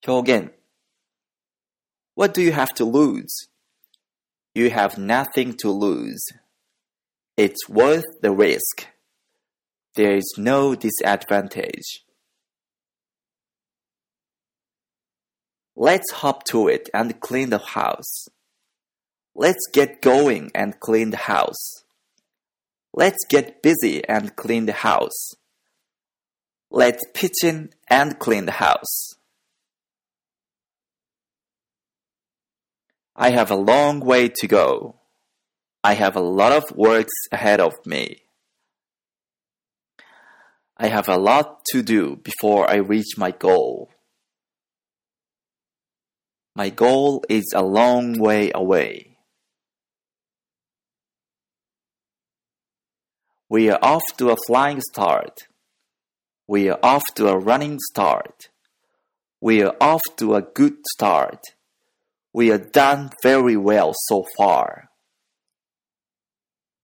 表現 What do you have to lose? You have nothing to lose. It's worth the risk. There is no disadvantage. Let's hop to it and clean the house. Let's get going and clean the house. Let's get busy and clean the house. Let's pitch in and clean the house. I have a long way to go. I have a lot of works ahead of me. I have a lot to do before I reach my goal. My goal is a long way away. We are off to a flying start. We are off to a running start. We are off to a good start. We are done very well so far.